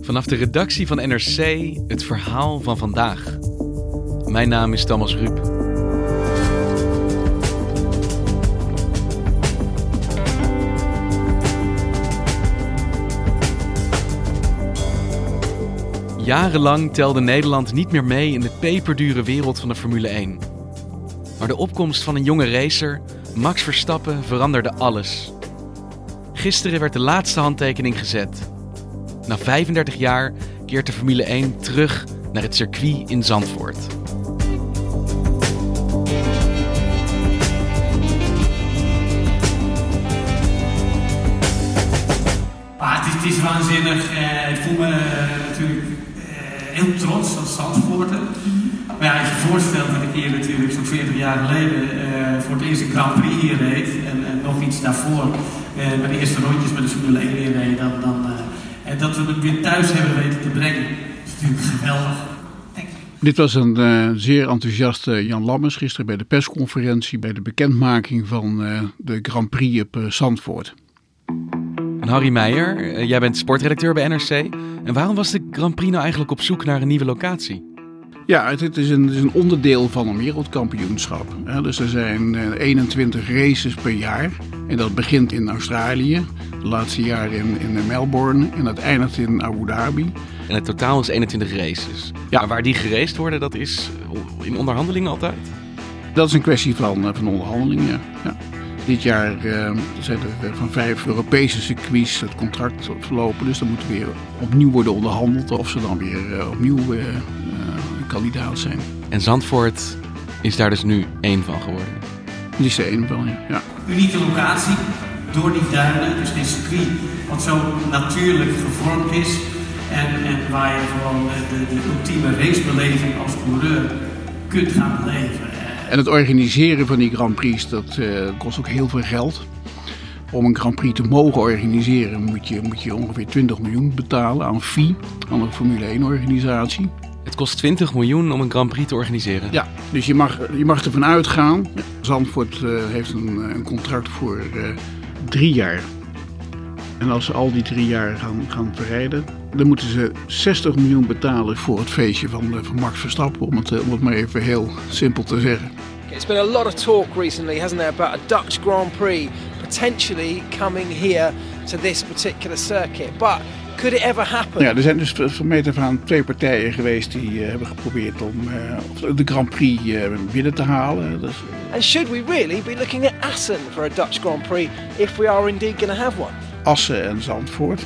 Vanaf de redactie van NRC het verhaal van vandaag. Mijn naam is Thomas Ruip. Jarenlang telde Nederland niet meer mee in de peperdure wereld van de Formule 1. Maar de opkomst van een jonge racer, Max Verstappen, veranderde alles. Gisteren werd de laatste handtekening gezet. Na 35 jaar keert de Formule 1 terug naar het circuit in Zandvoort. Ah, het, is, het is waanzinnig. Eh, ik voel me eh, natuurlijk eh, heel trots als Zandvoorter. Maar ja, als je je voorstelt dat ik hier natuurlijk zo'n 40 jaar geleden eh, voor het eerste Grand Prix hier reed. En, en nog iets daarvoor eh, bij de eerste rondjes met de Formule 1 weer reed. Dan, dan, eh, en dat we het weer thuis hebben weten te brengen. Dat is natuurlijk geweldig. Dit was een eh, zeer enthousiaste Jan Lammers gisteren bij de persconferentie bij de bekendmaking van eh, de Grand Prix op eh, Zandvoort. En Harry Meijer, eh, jij bent sportredacteur bij NRC. En waarom was de Grand Prix nou eigenlijk op zoek naar een nieuwe locatie? Ja, het, is een, het is een onderdeel van een wereldkampioenschap. hè. dus er zijn eh, 21 races per jaar. En dat begint in Australië, de laatste jaren in, in Melbourne en dat eindigt in Abu Dhabi. En het totaal is 21 races. Ja. Maar waar die geraced worden, dat is in onderhandelingen altijd? Dat is een kwestie van, eh, van onderhandeling, ja. ja. Dit jaar eh, zijn er eh, van vijf Europese circuits het contract verlopen. Dus dan moet weer opnieuw worden onderhandeld of ze dan weer eh, opnieuw eh, eh, kandidaat zijn. En Zandvoort is daar dus nu één van geworden. Die is er één van, ja. ja. unieke locatie door die duinen. Dus dit circuit wat zo natuurlijk gevormd is. En, en waar je gewoon de, de, de ultieme racebeleving als coureur kunt gaan beleven. Eh, En het organiseren van die Grand Prix, dat eh, kost ook heel veel geld. Om een Grand Prix te mogen organiseren moet je, moet je ongeveer 20 miljoen betalen aan fee, aan een Formule 1 organisatie. Het kost 20 miljoen om een Grand Prix te organiseren. Ja, dus je mag, je mag ervan uitgaan. Zandvoort eh, heeft een, een contract voor eh, drie jaar. En als ze al die drie jaar gaan, gaan verrijden, dan moeten ze 60 miljoen betalen voor het feestje van, eh, van Max Verstappen. Om het, eh, om het maar even heel simpel te zeggen. It's been a lot of talk recently, hasn't there, about a Dutch Grand Prix potentially coming here to this particular circuit. But could it ever happen? Ja, er zijn dus van meet af aan twee partijen geweest die eh, hebben geprobeerd om eh, de Grand Prix eh, binnen te halen. Dus, And should we really be looking at Assen for a Dutch Grand Prix if we are indeed going to have one? Assen en Zandvoort.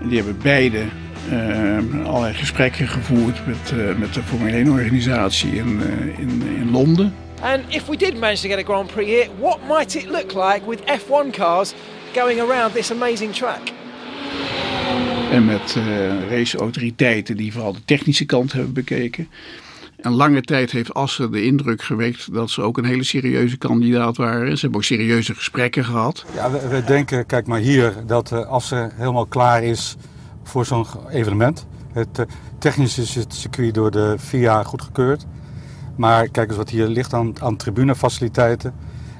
En die hebben beide eh, allerlei gesprekken gevoerd met, eh, met de Formule 1 organisatie in, eh, in, in Londen. And if we did manage to get a Grand Prix here, what might it look like with F1 cars going around this amazing track? En met eh raceautoriteiten die vooral de technische kant hebben bekeken. En lange tijd heeft Assen de indruk gewekt dat ze ook een hele serieuze kandidaat waren. Ze hebben ook serieuze gesprekken gehad. Ja, we, denken, kijk maar hier, dat eh, Assen helemaal klaar is voor zo'n evenement. Het, eh, technisch is het circuit door de FIA goedgekeurd. Maar kijk eens wat hier ligt aan, aan tribunefaciliteiten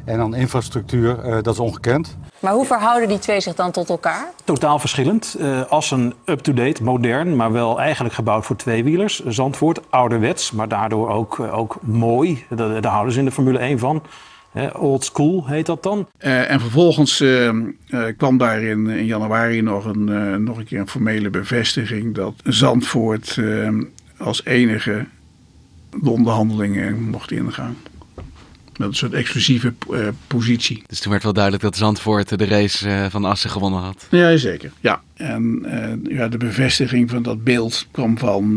en aan infrastructuur, eh, dat is ongekend. Maar hoe verhouden die twee zich dan tot elkaar? Totaal verschillend. Eh Assen up-to-date, modern, maar wel eigenlijk gebouwd voor tweewielers. Zandvoort ouderwets, maar daardoor ook, eh, ook mooi. Daar, daar houden ze in de Formule 1 van. Eh, old school heet dat dan. Eh, en vervolgens eh, eh, kwam daar in, in januari nog een, eh, nog een keer een formele bevestiging dat Zandvoort als enige de onderhandelingen mocht ingaan. Met een soort exclusieve eh, positie. Dus toen werd wel duidelijk dat Zandvoort de race eh, van Assen gewonnen had. Ja, zeker. Ja. En eh, ja, de bevestiging van dat beeld kwam van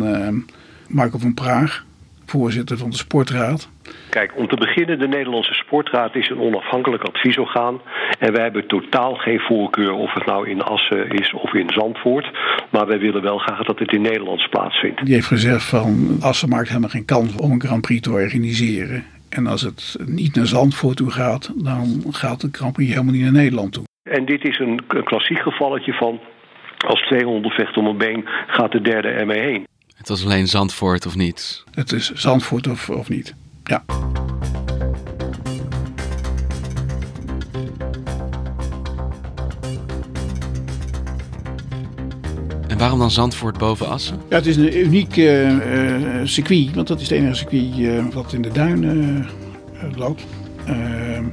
Marco van Praag voorzitter van de sportraad. Kijk, om te beginnen, de Nederlandse Sportraad is een onafhankelijk adviesorgaan. En wij hebben totaal geen voorkeur of het nou in Assen is of in Zandvoort. Maar wij willen wel graag dat het in Nederland plaatsvindt. Die heeft gezegd van Assen maakt helemaal geen kans om een Grand Prix te organiseren. En als het niet naar Zandvoort toe gaat, dan gaat de Grand Prix helemaal niet naar Nederland toe. En dit is een, een klassiek gevalletje van als twee honden vechten om een been, gaat de derde ermee heen. Het was alleen Zandvoort of niet? Het is Zandvoort of, of niet, ja. Waarom dan Zandvoort boven Assen? Ja, het is een uniek uh, circuit, want dat is het enige circuit uh, wat in de duinen loopt. Ehm,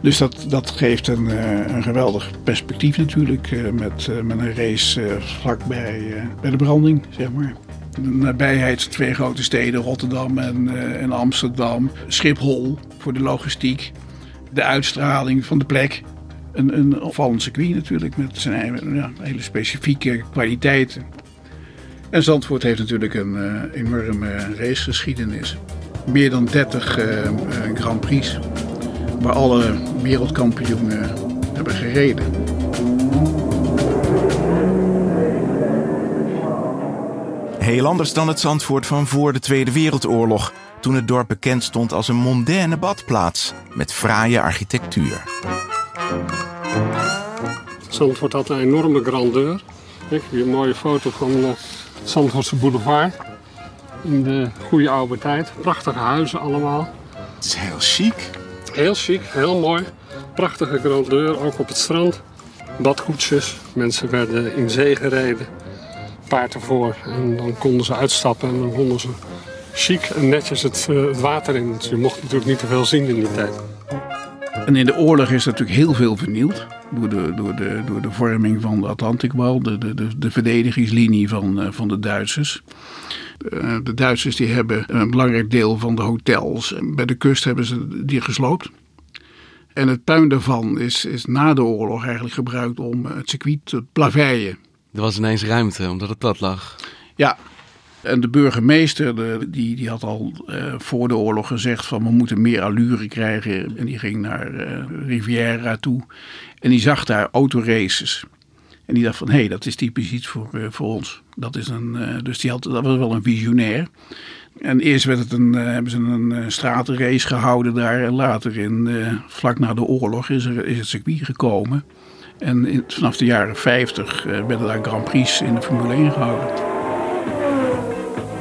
dus dat, dat geeft een, een geweldig perspectief natuurlijk, met, met een race vlakbij bij de branding, zeg maar. De nabijheid twee grote steden, Rotterdam en, en Amsterdam. Schiphol voor de logistiek. De uitstraling van de plek. Een, een opvallend circuit natuurlijk met zijn ja, hele specifieke kwaliteiten. En Zandvoort heeft natuurlijk een uh, enorme racegeschiedenis. Meer dan 30 uh, Grand Prix waar alle wereldkampioenen hebben gereden. Heel anders dan het Zandvoort van voor de Tweede Wereldoorlog, toen het dorp bekend stond als een mondaine badplaats met fraaie architectuur. Zandvoort had een enorme grandeur. Kijk, hier een mooie foto van de Zandvoortse boulevard. In de goede oude tijd. Prachtige huizen allemaal. Het is heel chic. Heel chic, heel mooi. Prachtige grandeur, ook op het strand. Badkoetsjes. Mensen werden in zee gereden. Paard ervoor. En dan konden ze uitstappen en dan konden ze chic en netjes het, het water in. Dus je mocht natuurlijk niet te veel zien in die tijd. En in de oorlog is natuurlijk heel veel vernield. Door de, door de, door de vorming van de Atlantikwal, de, de, de, de verdedigingslinie van, van de Duitsers. De Duitsers die hebben een belangrijk deel van de hotels. Bij de kust hebben ze die gesloopt. En het puin daarvan is, is na de oorlog eigenlijk gebruikt om het circuit te plaveien. Er was ineens ruimte, omdat het plat lag. Ja, en de burgemeester de, die, die had al uh, voor de oorlog gezegd van we moeten meer allure krijgen. En die ging naar uh, Riviera toe. En die zag daar autoraces. En die dacht van hé, hey, dat is typisch iets voor, uh, voor ons. Dat is een, dus die had, dat was wel een visionair. En eerst werd het een, hebben ze een stratenrace gehouden daar. En later, in, vlak na de oorlog, is, er, is het circuit gekomen. En vanaf de jaren 50 werden daar Grand Prix in de Formule 1 gehouden.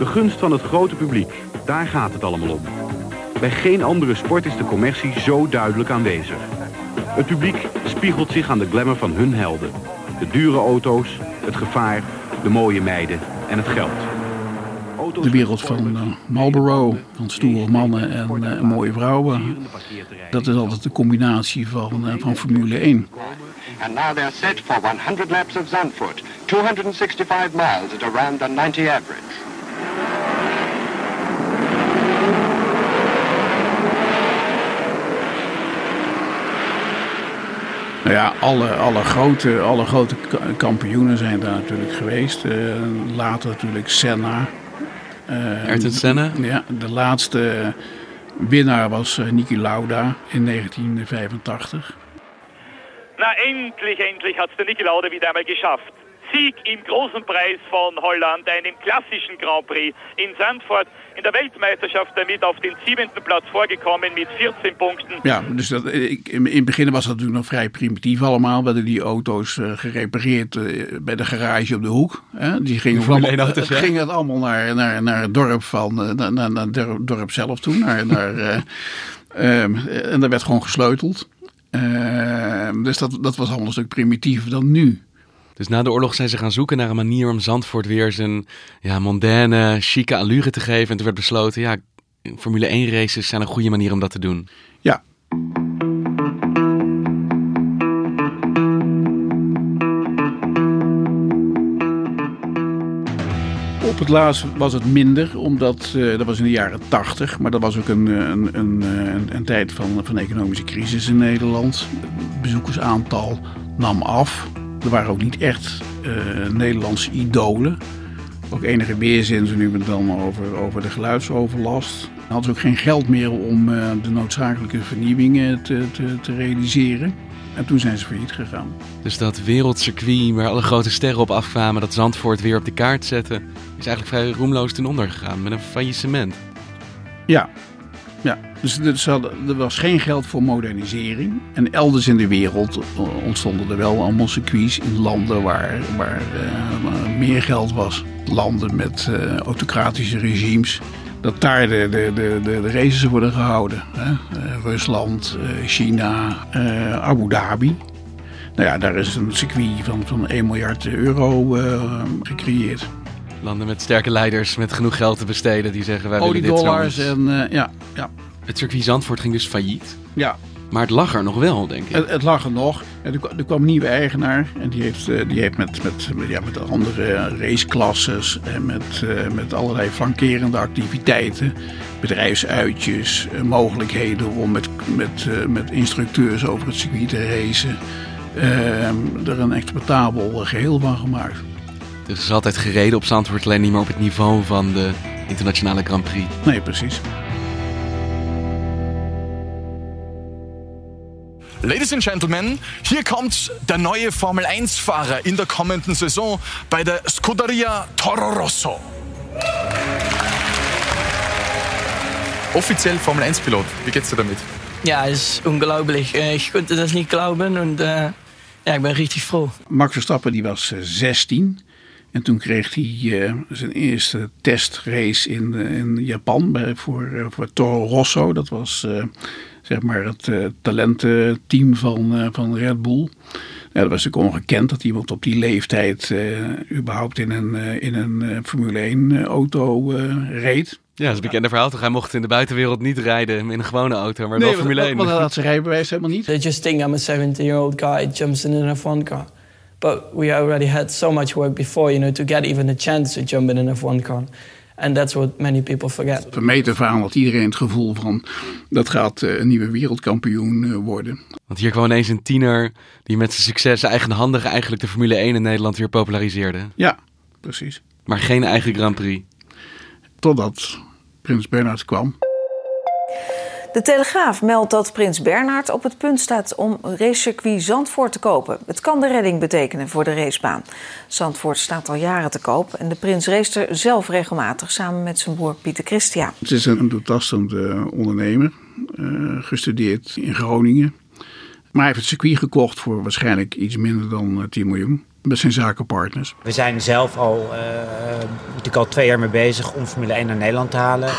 De gunst van het grote publiek, daar gaat het allemaal om. Bij geen andere sport is de commercie zo duidelijk aanwezig. Het publiek spiegelt zich aan de glamour van hun helden. De dure auto's, het gevaar, de mooie meiden en het geld. De wereld van uh, Marlboro, van stoere mannen en uh, mooie vrouwen. Dat is altijd de combinatie van, uh, van Formule 1. And now they're set for 100 laps of Zandvoort, 265 miles at around the 90 average. Nou ja, alle, alle, grote, alle grote kampioenen zijn daar natuurlijk geweest. Uh, later natuurlijk Senna. Uh, Ayrton Senna? Ja, de laatste winnaar was uh, Niki Lauda in 1985. Na, endlich, endlich hat es der Niki Lauda wieder einmal geschafft. Sieg im großen Preis von Holland, einem klassischen Grand Prix in Zandvoort. In der Weltmeisterschaft damit auf den siebenten Platz vorgekommen met 14 punten. Ja, dus dat, in het begin was dat natuurlijk nog vrij primitief allemaal. Werden die auto's uh, gerepareerd uh, bij de garage op de hoek. Hè? Die gingen, allemaal, auto's, uh, ging het allemaal naar, naar, naar het dorp, van, naar, naar, naar het dorp zelf toe. Naar, naar, um, en daar werd gewoon gesleuteld. Ehm, dus dat, dat was allemaal een stuk primitiever dan nu. Dus na de oorlog zijn ze gaan zoeken naar een manier om Zandvoort weer zijn ja, mondaine, chique allure te geven. En toen werd besloten, ja, Formule 1 races zijn een goede manier om dat te doen. Ja. Op het laatst was het minder, omdat uh, dat was in de jaren 80, maar dat was ook een, een, een, een, een tijd van, van economische crisis in Nederland. Het bezoekersaantal nam af. Er waren ook niet echt uh, Nederlandse idolen. Ook enige weerzin ze nu dan over, over de geluidsoverlast. Dan hadden ze ook geen geld meer om uh, de noodzakelijke vernieuwingen te, te, te realiseren. En toen zijn ze failliet gegaan. Dus dat wereldcircuit waar alle grote sterren op afkwamen, dat Zandvoort weer op de kaart zetten, is eigenlijk vrij roemloos ten onder gegaan met een faillissement. Ja, ja. dus er was geen geld voor modernisering. En elders in de wereld ontstonden er wel allemaal circuits in landen waar, uh, meer geld was. Landen met uh, autocratische regimes dat daar de, de, de, de, races worden gehouden. Hè? Rusland, China, Abu Dhabi. Nou ja, daar is een circuit van, van 1 miljard euro gecreëerd. Landen met sterke leiders met genoeg geld te besteden die zeggen wij willen dit dollars en ja, ja. Het circuit Zandvoort ging dus failliet. Ja, maar het lag er nog wel, denk ik. Het, het lag er nog. Er, er kwam een nieuwe eigenaar. En die heeft, eh, die heeft met, met, ja, met andere raceklasses en met, uh, met allerlei flankerende activiteiten, bedrijfsuitjes, mogelijkheden om met, met, met instructeurs over het circuit te racen, er een exploitabel geheel van gemaakt. Er is altijd gereden op Zandvoort, alleen niet meer op het niveau van de internationale Grand Prix. Nee, precies. Ladies and Gentlemen, hier kommt der neue Formel 1-Fahrer in der kommenden Saison bei der Scuderia Toro Rosso. Offiziell Formel 1-Pilot. Wie geht's dir damit? Ja, es ist unglaublich. Ich konnte das nicht glauben und äh, ja, ik ben richtig froh. Max Verstappen die was 16 äh, en toen kreeg hij uh, zijn eerste testrace in, in Japan bij, voor, voor Toro Rosso. Dat was zeg maar het uh, talententeam van, uh, van Red Bull. Ja, dat was natuurlijk ongekend dat iemand op die leeftijd uh, überhaupt in een, in een Formule 1 auto reed. Ja, dat is een bekende verhaal toch? Hij mocht in de buitenwereld niet rijden in een gewone auto, maar nee, wel Formule 1. Want hij had zijn rijbewijs helemaal niet. They just think I'm a 17-year-old guy jumps in an F1 car. But we already had so much work before, you know, to get even a chance to jump in an F1 car. And that's what many people forget. Van meet af aan had iedereen het gevoel van dat gaat eh, een nieuwe wereldkampioen eh, worden. Want hier kwam ineens een tiener die met zijn succes eigenhandig eigenlijk de Formule 1 in Nederland weer populariseerde. Ja, precies. Maar geen eigen Grand Prix. Totdat Prins Bernhard kwam. De Telegraaf meldt dat Prins Bernhard op het punt staat om racecircuit Zandvoort te kopen. Het kan de redding betekenen voor de racebaan. Zandvoort staat al jaren te koop en de prins race er zelf regelmatig samen met zijn broer Pieter Christia. Het is een doortastende ondernemer, uh, gestudeerd in Groningen. Maar hij heeft het circuit gekocht voor waarschijnlijk iets minder dan 10 eh, miljoen met zijn zakenpartners. We zijn zelf al, uh, natuurlijk al twee jaar mee bezig om Formule 1 naar Nederland te halen.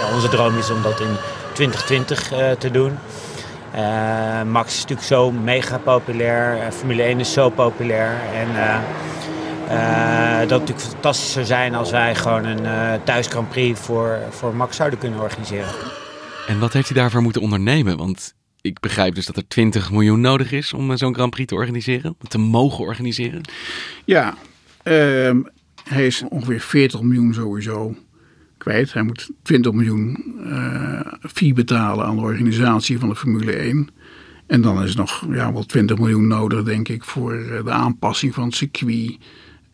Ja, onze droom is om dat in 2020 uh, te doen. Uh, Max is natuurlijk zo mega populair. Uh, Formule 1 is zo populair. En dat het natuurlijk fantastisch zou zijn als wij gewoon een thuis Grand Prix voor, voor Max zouden kunnen organiseren. En wat heeft hij daarvoor moeten ondernemen? Want ik begrijp dus dat er 20 miljoen nodig is om zo'n Grand Prix te organiseren, te mogen organiseren. Ja, ehm, hij is ongeveer 40 miljoen sowieso kwijt. Hij moet 20 miljoen uh, fee betalen aan de organisatie van de Formule 1. En dan is nog ja, wel 20 miljoen nodig, denk ik, voor eh, de aanpassing van het circuit.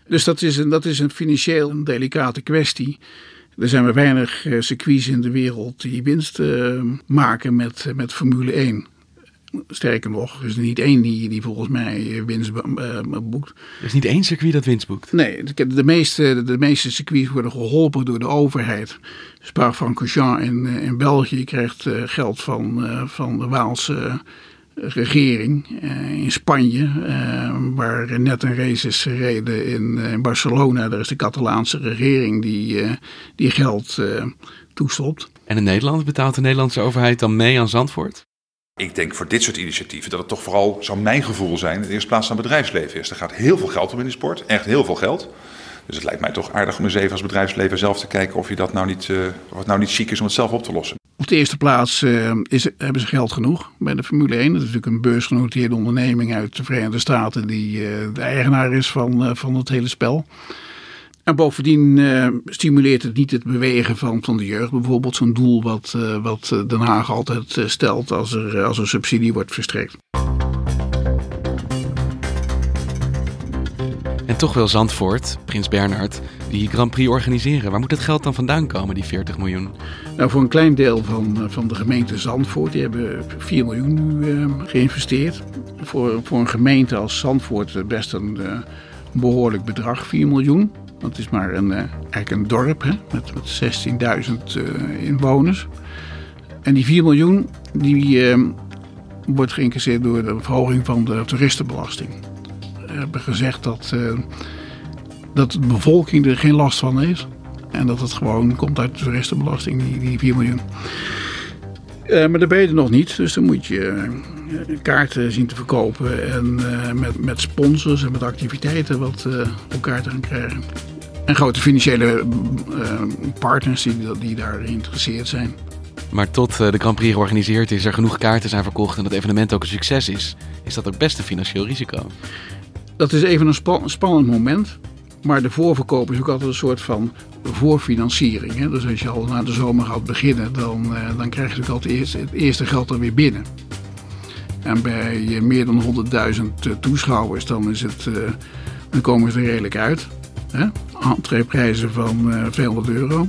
Dus dat is een, dat is een financieel een delicate kwestie. Er zijn maar weinig uh, circuits in de wereld die winst maken met, met Formule 1. Sterker nog, er is er niet één die, die volgens mij winst uh, boekt. Er is niet één circuit dat winst boekt? Nee, de, de, meeste, de meeste circuits worden geholpen door de overheid. Spa-Francorchamps in, eh, in België krijgt geld van, van de Waalse regering. in Spanje, waar net een race is gereden in, in, Barcelona, daar is de Catalaanse regering die, die geld toestopt. En in Nederland betaalt de Nederlandse overheid dan mee aan Zandvoort? Ik denk voor dit soort initiatieven dat het toch vooral, zou mijn gevoel zijn, in de eerste plaats aan bedrijfsleven is. Er gaat heel veel geld om in de sport, echt heel veel geld. Dus het lijkt mij toch aardig om eens even als bedrijfsleven zelf te kijken of, je dat nou niet, uh, of het nou niet chic is om het zelf op te lossen. Op de eerste plaats uh, is, hebben ze geld genoeg bij de Formule 1. Dat is natuurlijk een beursgenoteerde onderneming uit de Verenigde Staten die uh, de eigenaar is van, van het hele spel. En bovendien uh, stimuleert het niet het bewegen van, van de jeugd. Bijvoorbeeld zo'n doel wat, uh, wat Den Haag altijd stelt als er, als er subsidie wordt verstrekt. En toch wil Zandvoort, Prins Bernhard, die Grand Prix organiseren. Waar moet het geld dan vandaan komen, die 40 miljoen? Nou, voor een klein deel van, van de gemeente Zandvoort. Die hebben 4 miljoen nu uh, geïnvesteerd. Voor, voor een gemeente als Zandvoort best een uh, behoorlijk bedrag, 4 miljoen. Dat is maar een, uh, eigenlijk dorp hè, met, met 16.000 inwoners. En die 4 miljoen die, wordt geïncasseerd door de verhoging van de toeristenbelasting. We hebben gezegd dat, uh, dat de bevolking er geen last van heeft. En dat het gewoon komt uit de toeristenbelasting, die, die 4 miljoen. Uh, maar dat ben je er nog niet. Dus dan moet je uh, kaarten zien te verkopen. En met, met sponsors en met activiteiten wat op kaarten gaan krijgen. En grote financiële partners die, die daar geïnteresseerd zijn. Maar tot de Grand Prix georganiseerd is, er genoeg kaarten zijn verkocht en het evenement ook een succes is, is dat ook best een financieel risico. Dat is even een spa spannend moment. Maar de voorverkoop is ook altijd een soort van voorfinanciering. Hè? Dus als je al na de zomer gaat beginnen, dan, uh, dan krijg je natuurlijk altijd het eerste, het eerste geld er weer binnen. En bij meer dan 100.000 toeschouwers, dan, is het, dan komen ze er redelijk uit. Hè? Entreeprijzen van uh, 200 euro.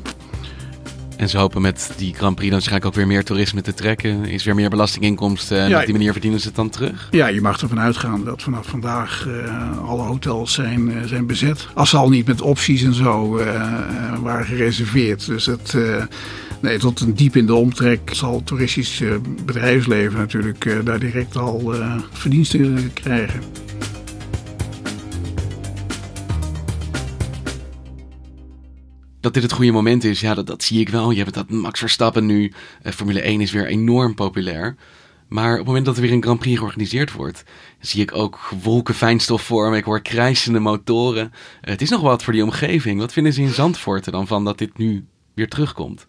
En ze hopen met die Grand Prix dan waarschijnlijk ook weer meer toerisme te trekken. Is weer meer belastinginkomsten en Ja, op die manier verdienen ze het dan terug? Ja, je mag ervan uitgaan dat vanaf vandaag uh, alle hotels zijn, uh, zijn bezet. Als ze al niet met opties en zo uh, waren gereserveerd. Dus het, nee, tot een diep in de omtrek zal het toeristisch bedrijfsleven natuurlijk daar direct al verdiensten krijgen. Dat dit het goede moment is, ja, dat, zie ik wel. Je hebt dat Max Verstappen nu. Uh, Formule 1 is weer enorm populair. Maar op het moment dat er weer een Grand Prix georganiseerd wordt, zie ik ook wolken fijnstof vormen. Ik hoor krijsende motoren. Uh, het is nog wat voor die omgeving. Wat vinden ze in Zandvoort er dan van dat dit nu weer terugkomt?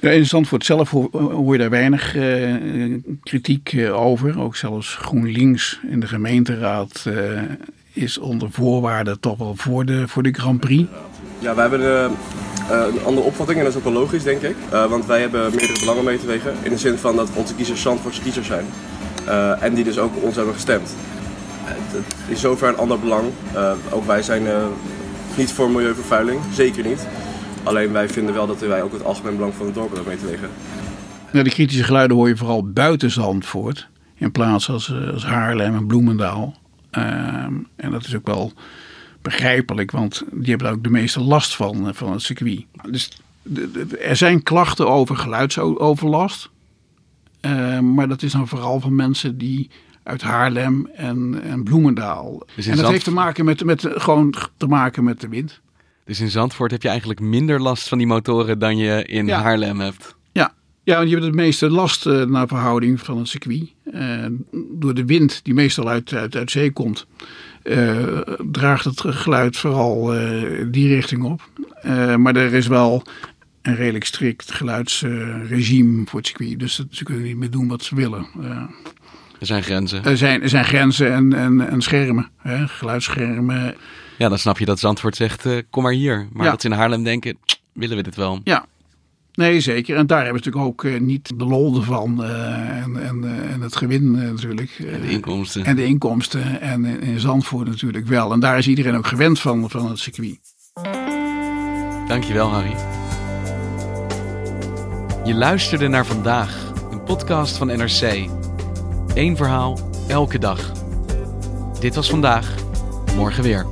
Ja, in Zandvoort zelf hoor, je daar weinig uh, kritiek over. Ook zelfs GroenLinks in de gemeenteraad is onder voorwaarden toch wel voor de, voor de Grand Prix. Ja, wij hebben uh, een andere opvatting en dat is ook wel logisch, denk ik. Uh, want wij hebben meerdere belangen mee te wegen. In de zin van dat onze kiezers Zandvoortse kiezers zijn. Uh, en die dus ook ons hebben gestemd. Het is zover een ander belang. ook wij zijn niet voor milieuvervuiling, zeker niet. Alleen wij vinden wel dat wij ook het algemeen belang van het dorp hebben mee te wegen. Nou, de kritische geluiden hoor je vooral buiten Zandvoort. In plaats als, als Haarlem en Bloemendaal. En dat is ook wel begrijpelijk, want die hebben daar ook de meeste last van, van het circuit. Dus de, de, er zijn klachten over geluidsoverlast. Uh, maar dat is dan vooral van mensen die uit Haarlem en, en Bloemendaal. Dus en dat Zand... heeft te maken met, met, gewoon te maken met de wind. Dus in Zandvoort heb je eigenlijk minder last van die motoren dan je in ja. Haarlem hebt. Ja, want je hebt het meeste last uh, naar verhouding van het circuit. Uh, door de wind die meestal uit, uit, uit zee komt. Uh, draagt het geluid vooral die richting op. Maar er is wel een redelijk strikt geluidsregime voor het circuit. Dus ze kunnen niet meer doen wat ze willen. er zijn grenzen. Er zijn, er zijn grenzen en, en, en schermen, hè, geluidsschermen. Ja, dan snap je dat Zandvoort zegt, kom maar hier. Maar Ja. dat ze in Haarlem denken, willen we dit wel? Ja, Nee, zeker. En daar hebben ze natuurlijk ook uh, niet de lol van uh, en, en, uh, en het gewin natuurlijk. En de inkomsten. En de inkomsten. En in Zandvoort natuurlijk wel. En daar is iedereen ook gewend van, van het circuit. Dankjewel, Harry. Je luisterde naar Vandaag, een podcast van NRC. Eén verhaal, elke dag. Dit was vandaag, morgen weer.